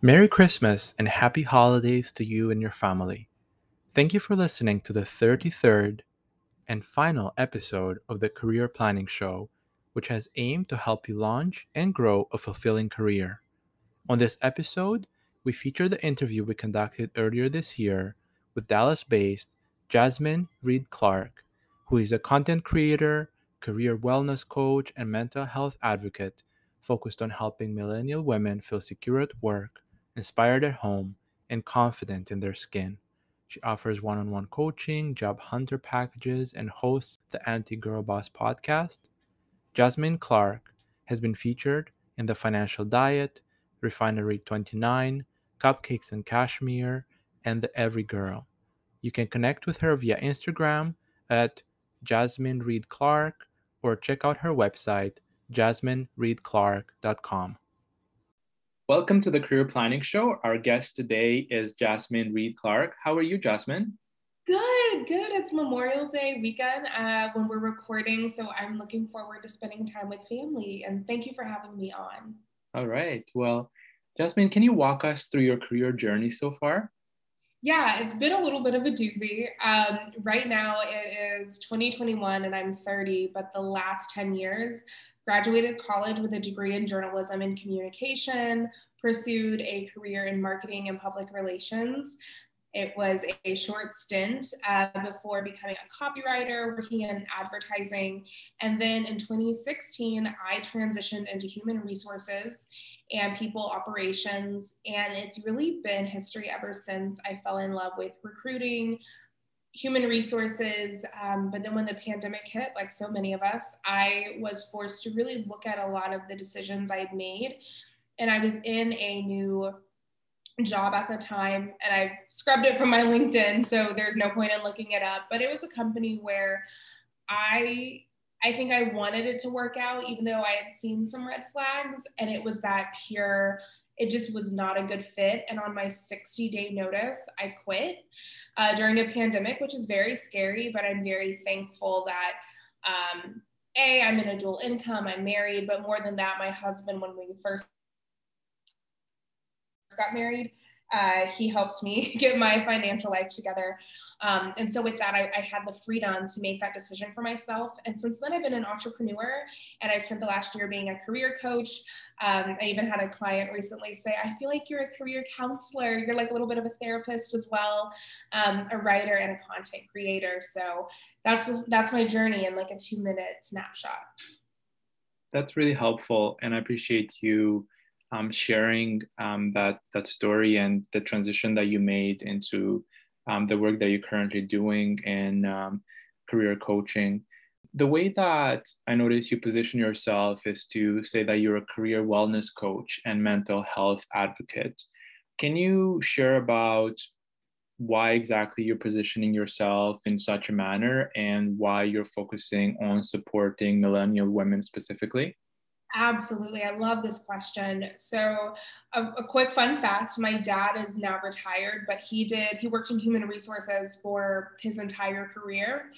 Merry Christmas and happy holidays to you and your family. Thank you for listening to the 33rd and final episode of the Career Planning Show, which has aimed to help you launch and grow a fulfilling career. On this episode, we feature the interview we conducted earlier this year with Dallas based Jazmine Reed Clark, who is a content creator, career wellness coach, and mental health advocate focused on helping millennial women feel secure at work inspired at home, and confident in their skin. She offers one on one coaching, job hunter packages, and hosts the Anti Girl Boss podcast. Jazmine Clark has been featured in The Financial Diet, Refinery 29, Cupcakes and Cashmere, and The Every Girl. You can connect with her via Instagram at Jazmine Reed Clark or check out her website, jazminereedclark.com. Welcome to the Career Planning Show. Our guest today is Jazmine Reed Clark. How are you, Jazmine? Good, good. It's Memorial Day weekend uh, when we're recording, so I'm looking forward to spending time with family. And thank you for having me on. All right. Well, Jazmine, can you walk us through your career journey so far? Yeah, it's been a little bit of a doozy. Um, right now it is 2021 and I'm 30, but the last 10 years graduated college with a degree in journalism and communication, pursued a career in marketing and public relations. It was a short stint uh, before becoming a copywriter, working in advertising. And then in 2016, I transitioned into human resources and people operations. And it's really been history ever since I fell in love with recruiting, human resources. Um, but then when the pandemic hit, like so many of us, I was forced to really look at a lot of the decisions I had made. And I was in a new job at the time and I scrubbed it from my LinkedIn. So there's no point in looking it up. But it was a company where I I think I wanted it to work out, even though I had seen some red flags. And it was that pure it just was not a good fit. And on my 60 day notice, I quit uh, during a pandemic, which is very scary, but I'm very thankful that. Um, a, I'm in a dual income, I'm married, but more than that, my husband, when we first got married, uh, he helped me get my financial life together. Um, and so with that, I, I, had the freedom to make that decision for myself. And since then, I've been an entrepreneur and I spent the last year being a career coach. Um, I even had a client recently say, I feel like you're a career counselor. You're like a little bit of a therapist as well, um, a writer and a content creator. So that's, that's my journey in like a two minute snapshot. That's really helpful. And I appreciate you um, sharing um, that, that story and the transition that you made into um, the work that you're currently doing in um, career coaching. The way that I notice you position yourself is to say that you're a career wellness coach and mental health advocate. Can you share about why exactly you're positioning yourself in such a manner and why you're focusing on supporting millennial women specifically? Absolutely. I love this question. So, a, a, quick fun fact my dad is now retired, but he did, he worked in human resources for his entire career.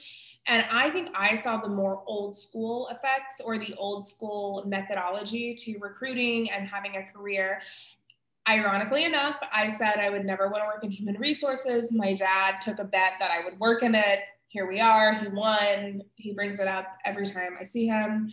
And I think I saw the more old school effects or the old school methodology to recruiting and having a career. Ironically enough, I said I would never want to work in human resources. My dad took a bet that I would work in it here we are. He won. He brings it up every time I see him.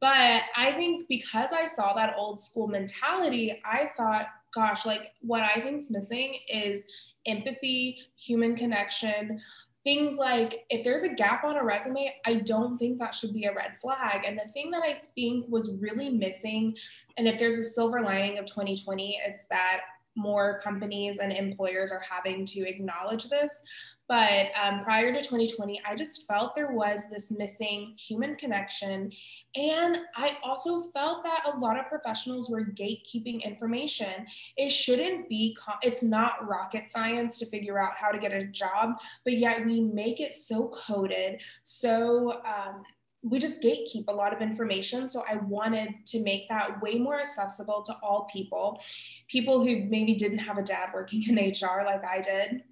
But I think because I saw that old school mentality, I thought, gosh, like what I think's missing is empathy, human connection. Things like if there's a gap on a resume, I don't think that should be a red flag. And the thing that I think was really missing, and if there's a silver lining of 2020, it's that more companies and employers are having to acknowledge this. But um, prior to 2020, I just felt there was this missing human connection. And I also felt that a lot of professionals were gatekeeping information. It shouldn't be, it's not rocket science to figure out how to get a job, but yet we make it so coded, so um, we just gatekeep a lot of information. So I wanted to make that way more accessible to all people, people who maybe didn't have a dad working in HR like I did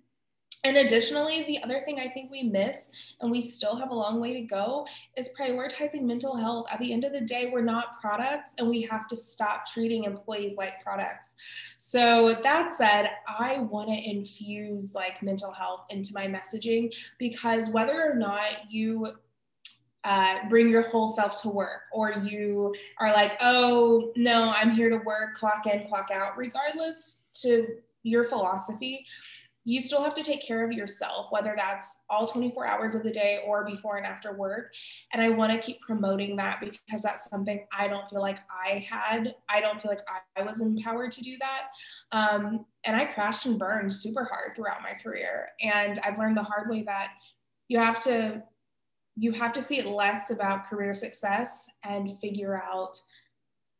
And additionally, the other thing I think we miss, and we still have a long way to go, is prioritizing mental health. At the end of the day, we're not products, and we have to stop treating employees like products. So, with that said, I want to infuse like mental health into my messaging because whether or not you uh, bring your whole self to work, or you are like, oh, no, I'm here to work, clock in, clock out, regardless to your philosophy you still have to take care of yourself, whether that's all 24 hours of the day or before and after work. And I want to keep promoting that because that's something I don't feel like I had. I don't feel like I was empowered to do that. Um, and I crashed and burned super hard throughout my career. And I've learned the hard way that you have to you have to see it less about career success and figure out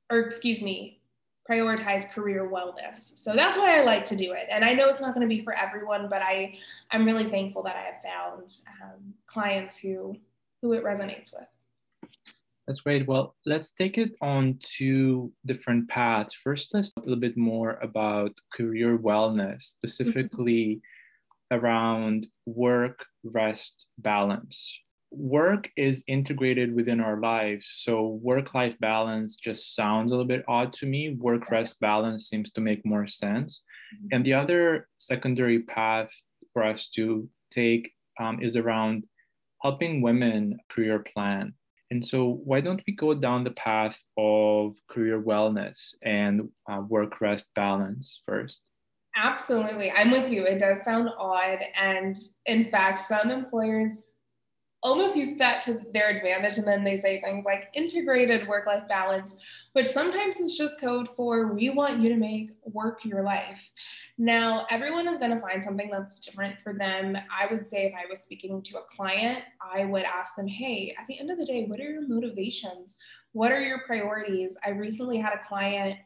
or excuse me prioritize career wellness. So that's why I like to do it. And I know it's not going to be for everyone, but I I'm really thankful that I have found um, clients who who it resonates with. That's great. Well, let's take it on two different paths. First, let's talk a little bit more about career wellness, specifically around work rest balance work is integrated within our lives. So work life balance just sounds a little bit odd to me. Work rest balance seems to make more sense. Mm-hmm. And the other secondary path for us to take um, is around helping women career plan. And so, why don't we go down the path of career wellness and uh, work rest balance first? Absolutely. I'm with you. It does sound odd. And in fact, some employers almost use that to their advantage. And then they say things like integrated work life balance, which sometimes is just code for we want you to make work your life. Now, everyone is going to find something that's different for them. I would say if I was speaking to a client, I would ask them, hey, at the end of the day, what are your motivations? What are your priorities? I recently had a client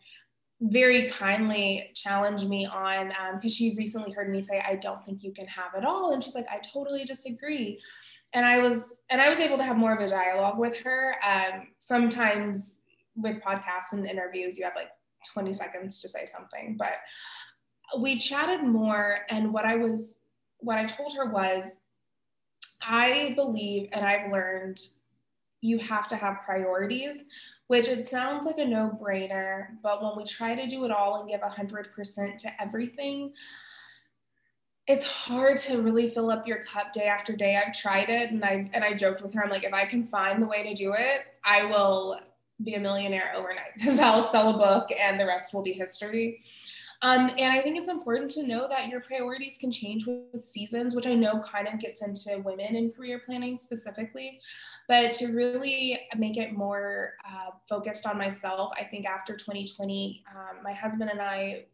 very kindly challenge me on because um, she recently heard me say i don't think you can have it all and she's like i totally disagree and I was and I was able to have more of a dialogue with her. Um, sometimes with podcasts and interviews, you have like 20 seconds to say something, but we chatted more. And what I was what I told her was, I believe and I've learned you have to have priorities, which it sounds like a no brainer, but when we try to do it all and give 100% to everything, it's hard to really fill up your cup day after day. I've tried it and I and I joked with her. I'm like, if I can find the way to do it, I will be a millionaire overnight because I'll sell a book and the rest will be history. Um, and I think it's important to know that your priorities can change with seasons, which I know kind of gets into women in career planning specifically. But to really make it more uh, focused on myself, I think after 2020, um, my husband and I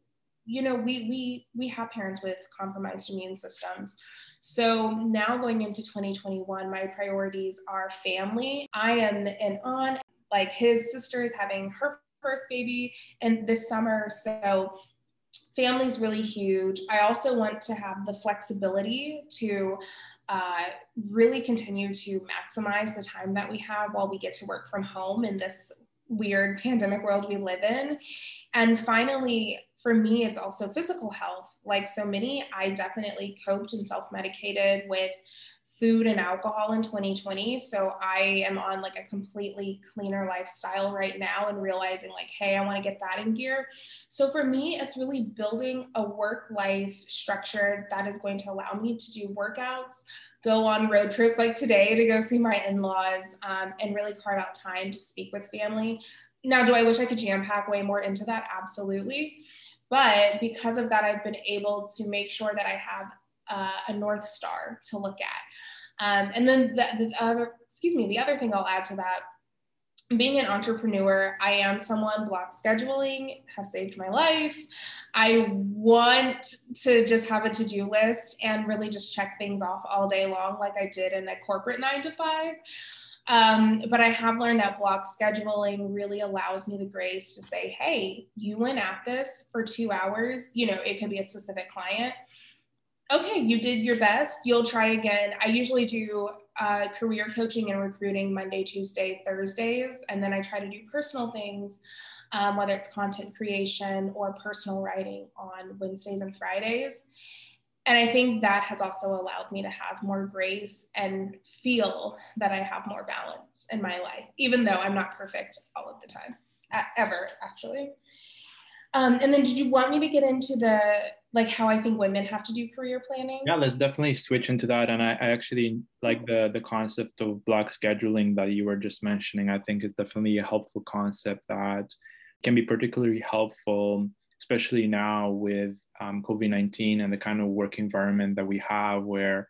you know we we we have parents with compromised immune systems. So now going into 2021 my priorities are family. I am an aunt like his sister is having her first baby and this summer. So family is really huge. I also want to have the flexibility to uh, really continue to maximize the time that we have while we get to work from home in this weird pandemic world we live in. And finally for me, it's also physical health. Like so many, I definitely coped and self medicated with food and alcohol in 2020. So I am on like a completely cleaner lifestyle right now and realizing like, hey, I want to get that in gear. So for me, it's really building a work life structure that is going to allow me to do workouts, go on road trips like today to go see my in laws, um, and really carve out time to speak with family. Now, do I wish I could jam pack way more into that? Absolutely. But because of that, I've been able to make sure that I have uh, a North Star to look at. Um, and then the, the excuse me, the other thing I'll add to that being an entrepreneur, I am someone block scheduling has saved my life. I want to just have a to do list and really just check things off all day long, like I did in a corporate nine to five. Um, but I have learned that block scheduling really allows me the grace to say, hey, you went at this for two hours. You know, it could be a specific client. Okay, you did your best. You'll try again. I usually do uh, career coaching and recruiting Monday, Tuesday, Thursdays. And then I try to do personal things, um, whether it's content creation or personal writing on Wednesdays and Fridays. And I think that has also allowed me to have more grace and feel that I have more balance in my life, even though I'm not perfect all of the time, ever, actually. Um, and then did you want me to get into the like how I think women have to do career planning? Yeah, let's definitely switch into that. And I, I actually like the the concept of block scheduling that you were just mentioning. I think is definitely a helpful concept that can be particularly helpful, especially now with um, COVID nineteen and the kind of work environment that we have, where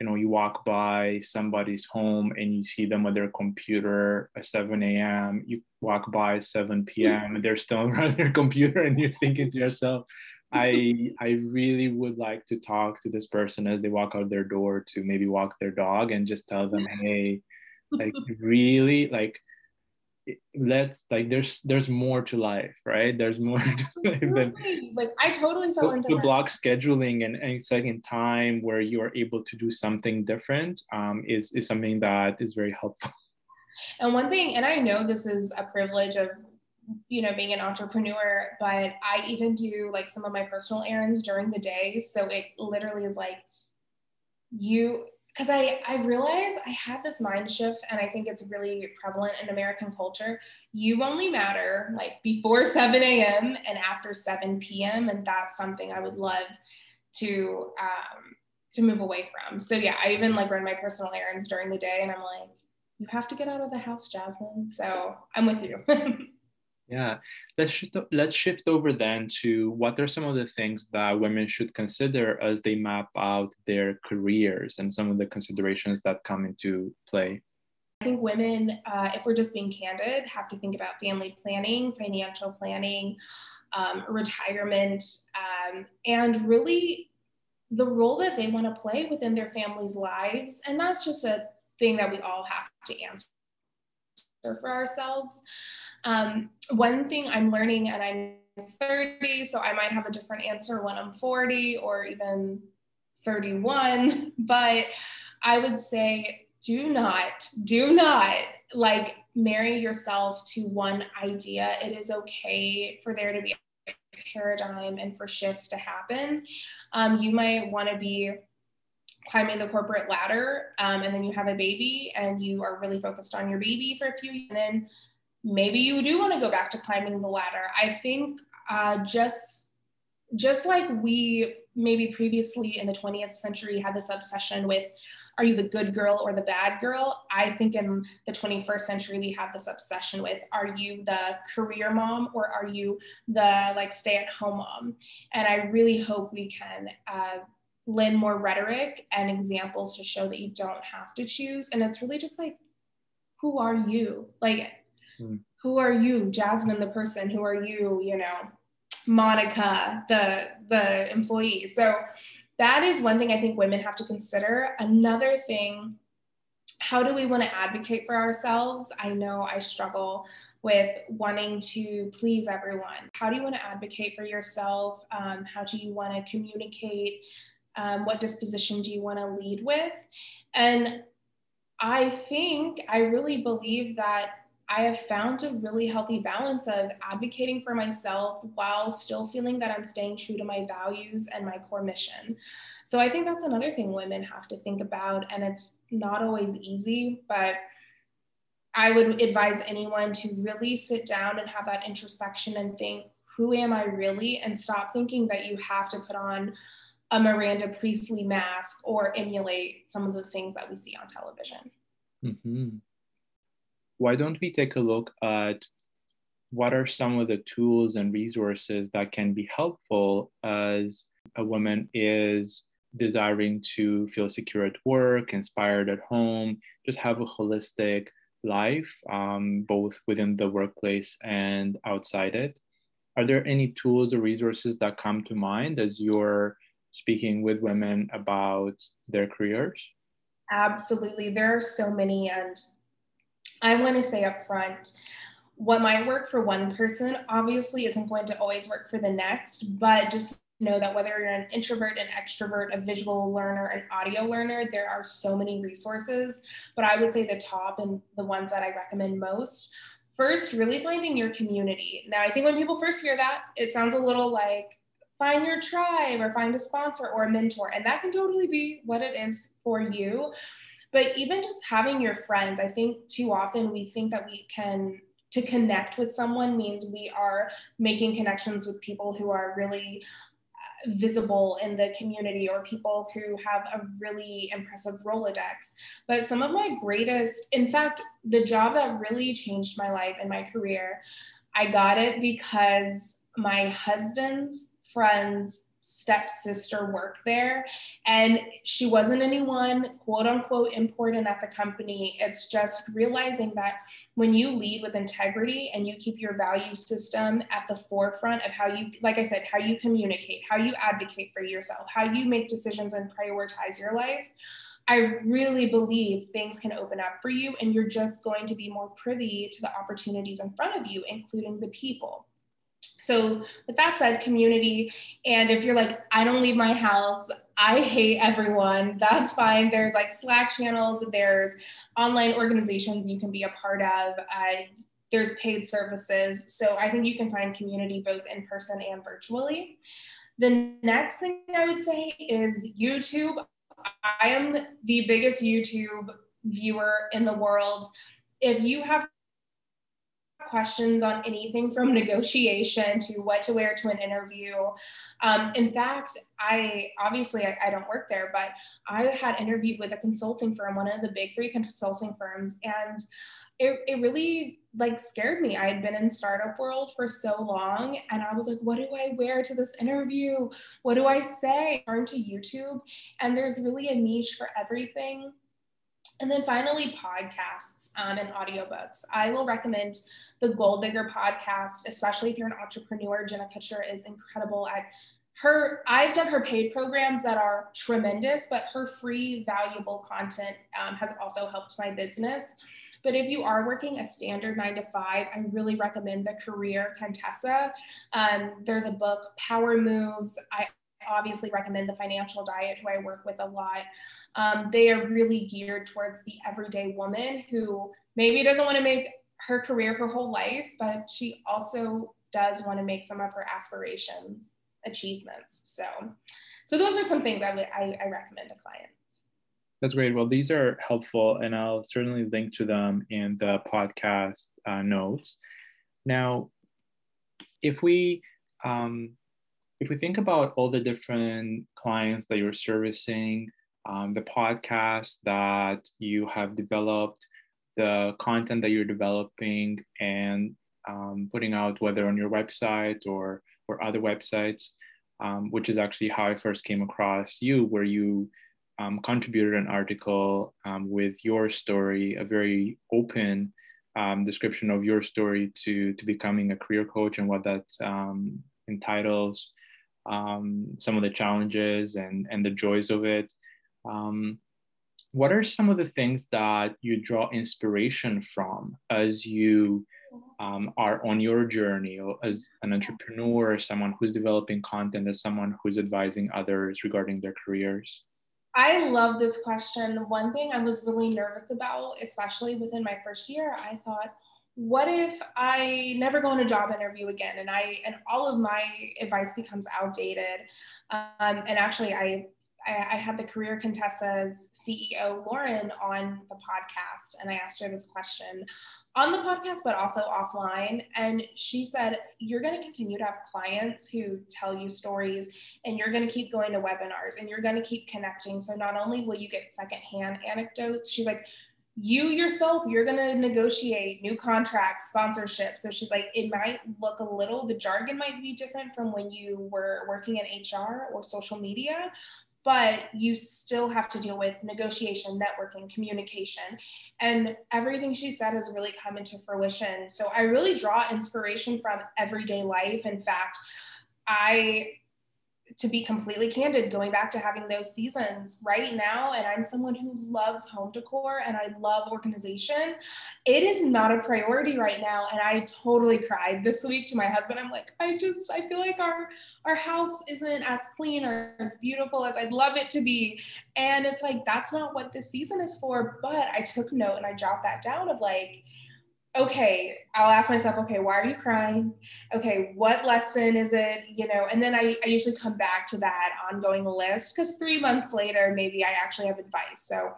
you know you walk by somebody's home and you see them with their computer at 7 a.m you walk by 7 p.m and they're still on their computer and you're thinking to yourself i i really would like to talk to this person as they walk out their door to maybe walk their dog and just tell them hey like really like let's like there's there's more to life right? There's more than like i totally fell into the block scheduling and, and second time where you are able to do something different um, is is something that is very helpful. And one thing and i know this is a privilege of you know being an entrepreneur but i even do like some of my personal errands during the day. So it literally is like you because I, I realized I had this mind shift and I think it's really prevalent in American culture. You only matter like before 7 a.m. and after 7 p.m. And that's something I would love to um, to move away from. So yeah, I even like run my personal errands during the day and I'm like, you have to get out of the house, Jazmine. So I'm with you. Yeah, let's shift, let's shift over then to what are some of the things that women should consider as they map out their careers and some of the considerations that come into play. I think women, uh, if we're just being candid, have to think about family planning, financial planning, um, retirement, um, and really the role that they want to play within their family's lives. And that's just a thing that we all have to answer for ourselves. Um, one thing I'm learning, and I'm 30, so I might have a different answer when I'm 40 or even 31, but I would say do not, do not like marry yourself to one idea. It is okay for there to be a paradigm and for shifts to happen. Um, you might want to be climbing the corporate ladder um, and then you have a baby and you are really focused on your baby for a few years and then maybe you do want to go back to climbing the ladder. I think uh, just just like we maybe previously in the 20th century had this obsession with are you the good girl or the bad girl? I think in the 21st century we have this obsession with are you the career mom or are you the like stay at home mom? And i really hope we can uh, lend more rhetoric and examples to show that you don't have to choose. And it's really just like who are you? Like Mm. Who are you, Jazmine, the person? Who are you, you know, Monica, the the employee? So that is one thing I think women have to consider. Another thing, how do we want to advocate for ourselves? I know I struggle with wanting to please everyone. How do you want to advocate for yourself? Um, how do you want to communicate? Um, what disposition do you want to lead with? And I think, I really believe that I have found a really healthy balance of advocating for myself while still feeling that I'm staying true to my values and my core mission. So I think that's another thing women have to think about. And it's not always easy, but I would advise anyone to really sit down and have that introspection and think, who am I really? And stop thinking that you have to put on a Miranda Priestly mask or emulate some of the things that we see on television. Mm-hmm why don't we take a look at what are some of the tools and resources that can be helpful as a woman is desiring to feel secure at work, inspired at home, just have a holistic life, um, both within the workplace and outside it. Are there any tools or resources that come to mind as you're speaking with women about their careers? Absolutely. There are so many. And I want to say up front, what might work for one person obviously isn't going to always work for the next, but just know that whether you're an introvert, an extrovert, a visual learner, an audio learner, there are so many resources. But I would say the top and the ones that I recommend most. First, really finding your community. Now, I think when people first hear that, it sounds a little like find your tribe or find a sponsor or a mentor. And that can totally be what it is for you. But even just having your friends, I think too often we think that we can to connect with someone means we are making connections with people who are really uh, visible in the community or people who have a really impressive Rolodex. But some of my greatest, in fact, the job that really changed my life and my career, I got it because my husband's friends stepsister worked there and she wasn't anyone quote unquote important at the company it's just realizing that when you lead with integrity and you keep your value system at the forefront of how you like i said how you communicate how you advocate for yourself how you make decisions and prioritize your life I really believe things can open up for you, and you're just going to be more privy to the opportunities in front of you, including the people. So, with that said, community, and if you're like, I don't leave my house, I hate everyone, that's fine. There's like Slack channels, there's online organizations you can be a part of. Uh, there's paid services. So I think you can find community both in person and virtually. The next thing I would say is YouTube. I am the biggest YouTube viewer in the world. If you have questions on anything from negotiation to what to wear to an interview. Um, in fact, I obviously I, I, don't work there, but I had interviewed with a consulting firm, one of the big three consulting firms, and it, it really like scared me. I had been in startup world for so long and I was like, what do I wear to this interview? What do I say? Turn to YouTube and there's really a niche for everything. And then finally, podcasts um, and audiobooks. I will recommend the Goal Digger podcast, especially if you're an entrepreneur. Jenna Kutcher is incredible at her. I've done her paid programs that are tremendous, but her free, valuable content um, has also helped my business. But if you are working a standard nine to five, I really recommend the Career Contessa. Um, there's a book, Power Moves. I obviously recommend the Financial Diet, who I work with a lot. Um, they are really geared towards the everyday woman who maybe doesn't want to make her career her whole life, but she also does want to make some of her aspirations achievements. So, so those are some things I, would, I, I recommend to clients. That's great. Well, these are helpful, and I'll certainly link to them in the podcast uh, notes. Now, if we um, if we think about all the different clients that you're servicing, um, the podcast that you have developed, the content that you're developing and um, putting out, whether on your website or or other websites, um, which is actually how I first came across you, where you um, contributed an article um, with your story, a very open um, description of your story to to becoming a career coach and what that entitles, some of the challenges and and the joys of it. Um, what are some of the things that you draw inspiration from as you um, are on your journey as an entrepreneur, someone who's developing content, as someone who's advising others regarding their careers? I love this question. One thing I was really nervous about, especially within my first year, I thought, what if I never go on a job interview again and I and all of my advice becomes outdated? Um, and actually, I I, I had the Career Contessa's CEO, Lauren, on the podcast, and I asked her this question on the podcast, but also offline. And she said, You're going to continue to have clients who tell you stories, and you're going to keep going to webinars, and you're going to keep connecting. So not only will you get secondhand anecdotes, she's like, you yourself, you're going to negotiate new contracts, sponsorships. So she's like, it might look a little, the jargon might be different from when you were working in HR or social media, but you still have to deal with negotiation, networking, communication. And everything she said has really come into fruition. So I really draw inspiration from everyday life. In fact, I to be completely candid, going back to having those seasons right now, and I'm someone who loves home decor and I love organization, it is not a priority right now. And I totally cried this week to my husband. I'm like, I just, I feel like our our house isn't as clean or as beautiful as I'd love it to be. And it's like, that's not what this season is for. But I took note and I jot that down of like, okay, I'll ask myself, okay, why are you crying? Okay, what lesson is it? You know, and then I, I usually come back to that ongoing list because three months later, maybe I actually have advice. So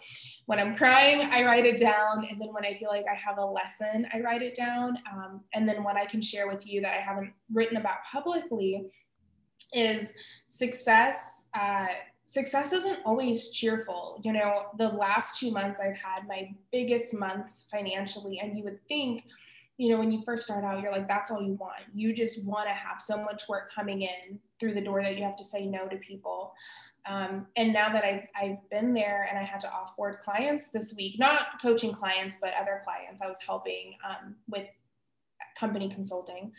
when I'm crying, I write it down. And then when I feel like I have a lesson, I write it down. Um, and then what I can share with you that I haven't written about publicly is success. Uh, success isn't always cheerful. You know, the last two months I've had my biggest months financially, and you would think, you know, when you first start out, you're like, that's all you want. You just want to have so much work coming in through the door that you have to say no to people. Um, and now that I've, I've been there and I had to offboard clients this week, not coaching clients, but other clients I was helping um, with company consulting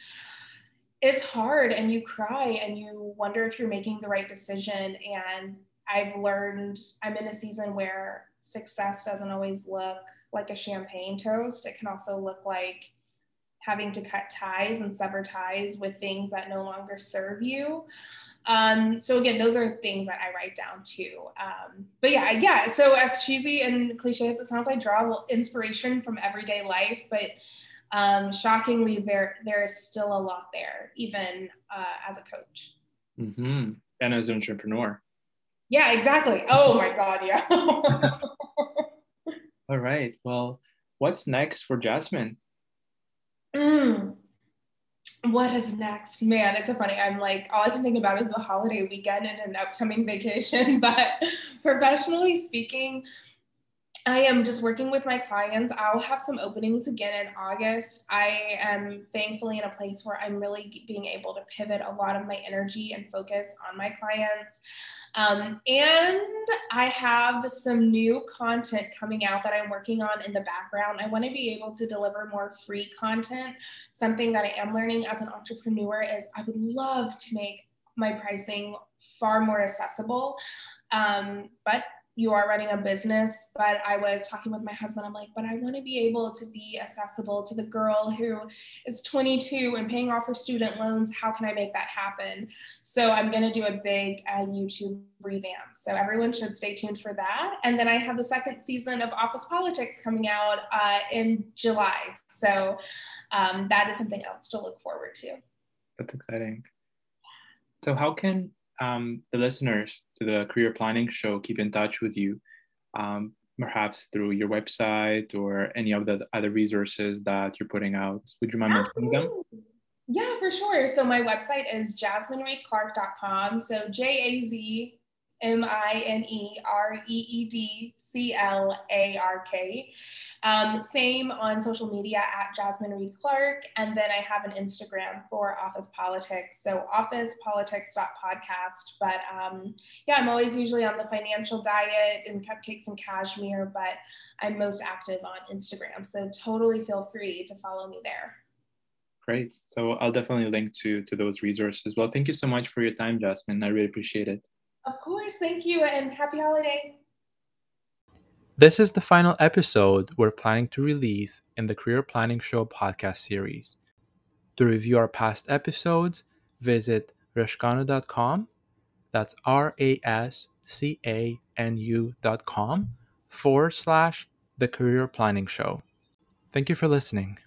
it's hard and you cry and you wonder if you're making the right decision. And i've learned i'm in a season where success doesn't always look like a champagne toast. It can also look like having to cut ties and sever ties with things that no longer serve you. Um, so again those are things that i write down too. Um, but yeah yeah so as cheesy and cliche as it sounds i draw inspiration from everyday life but um, shockingly, there there is still a lot there, even uh, as a coach. Mm-hmm. And as an entrepreneur. Yeah, exactly. Oh my God, yeah. All right. Well, what's next for Jazmine? Mm. What is next? Man, it's so funny. I'm like, all I can think about is the holiday weekend and an upcoming vacation. But professionally speaking, I am just working with my clients. I'll have some openings again in August. I am thankfully in a place where I'm really being able to pivot a lot of my energy and focus on my clients. Um, and I have some new content coming out that I'm working on in the background. I want to be able to deliver more free content. Something that I am learning as an entrepreneur is I would love to make my pricing far more accessible. Um, but you are running a business but i was talking with my husband. I'm like but i want to be able to be accessible to the girl who is 22 and paying off her student loans. How can i make that happen? So i'm going to do a big uh, youtube revamp. So everyone should stay tuned for that. And then i have the second season of office politics coming out uh, in july. So um, that is something else to look forward to. That's exciting. So how can um, the listeners to the career planning show keep in touch with you, um, perhaps through your website or any of the other resources that you're putting out? Would you mind mentioning them? Yeah, for sure. So my website is jazminereedclark.com. So J A Z M I N E R E E D C L A R K. Um, same on social media at Jazmine Reed Clark. And then I have an Instagram for Office Politics. So officepolitics.podcast. But um, yeah, I'm always usually on the financial diet and cupcakes and cashmere, but I'm most active on Instagram. So totally feel free to follow me there. Great. So I'll definitely link to, to those resources. Well, thank you so much for your time, Jazmine. I really appreciate it. Of course. Thank you and happy holiday. This is the final episode we're planning to release in the Career Planning Show podcast series. To review our past episodes, visit rascanu.com. That's R A S C A N U.com forward slash the Career Planning Show. Thank you for listening.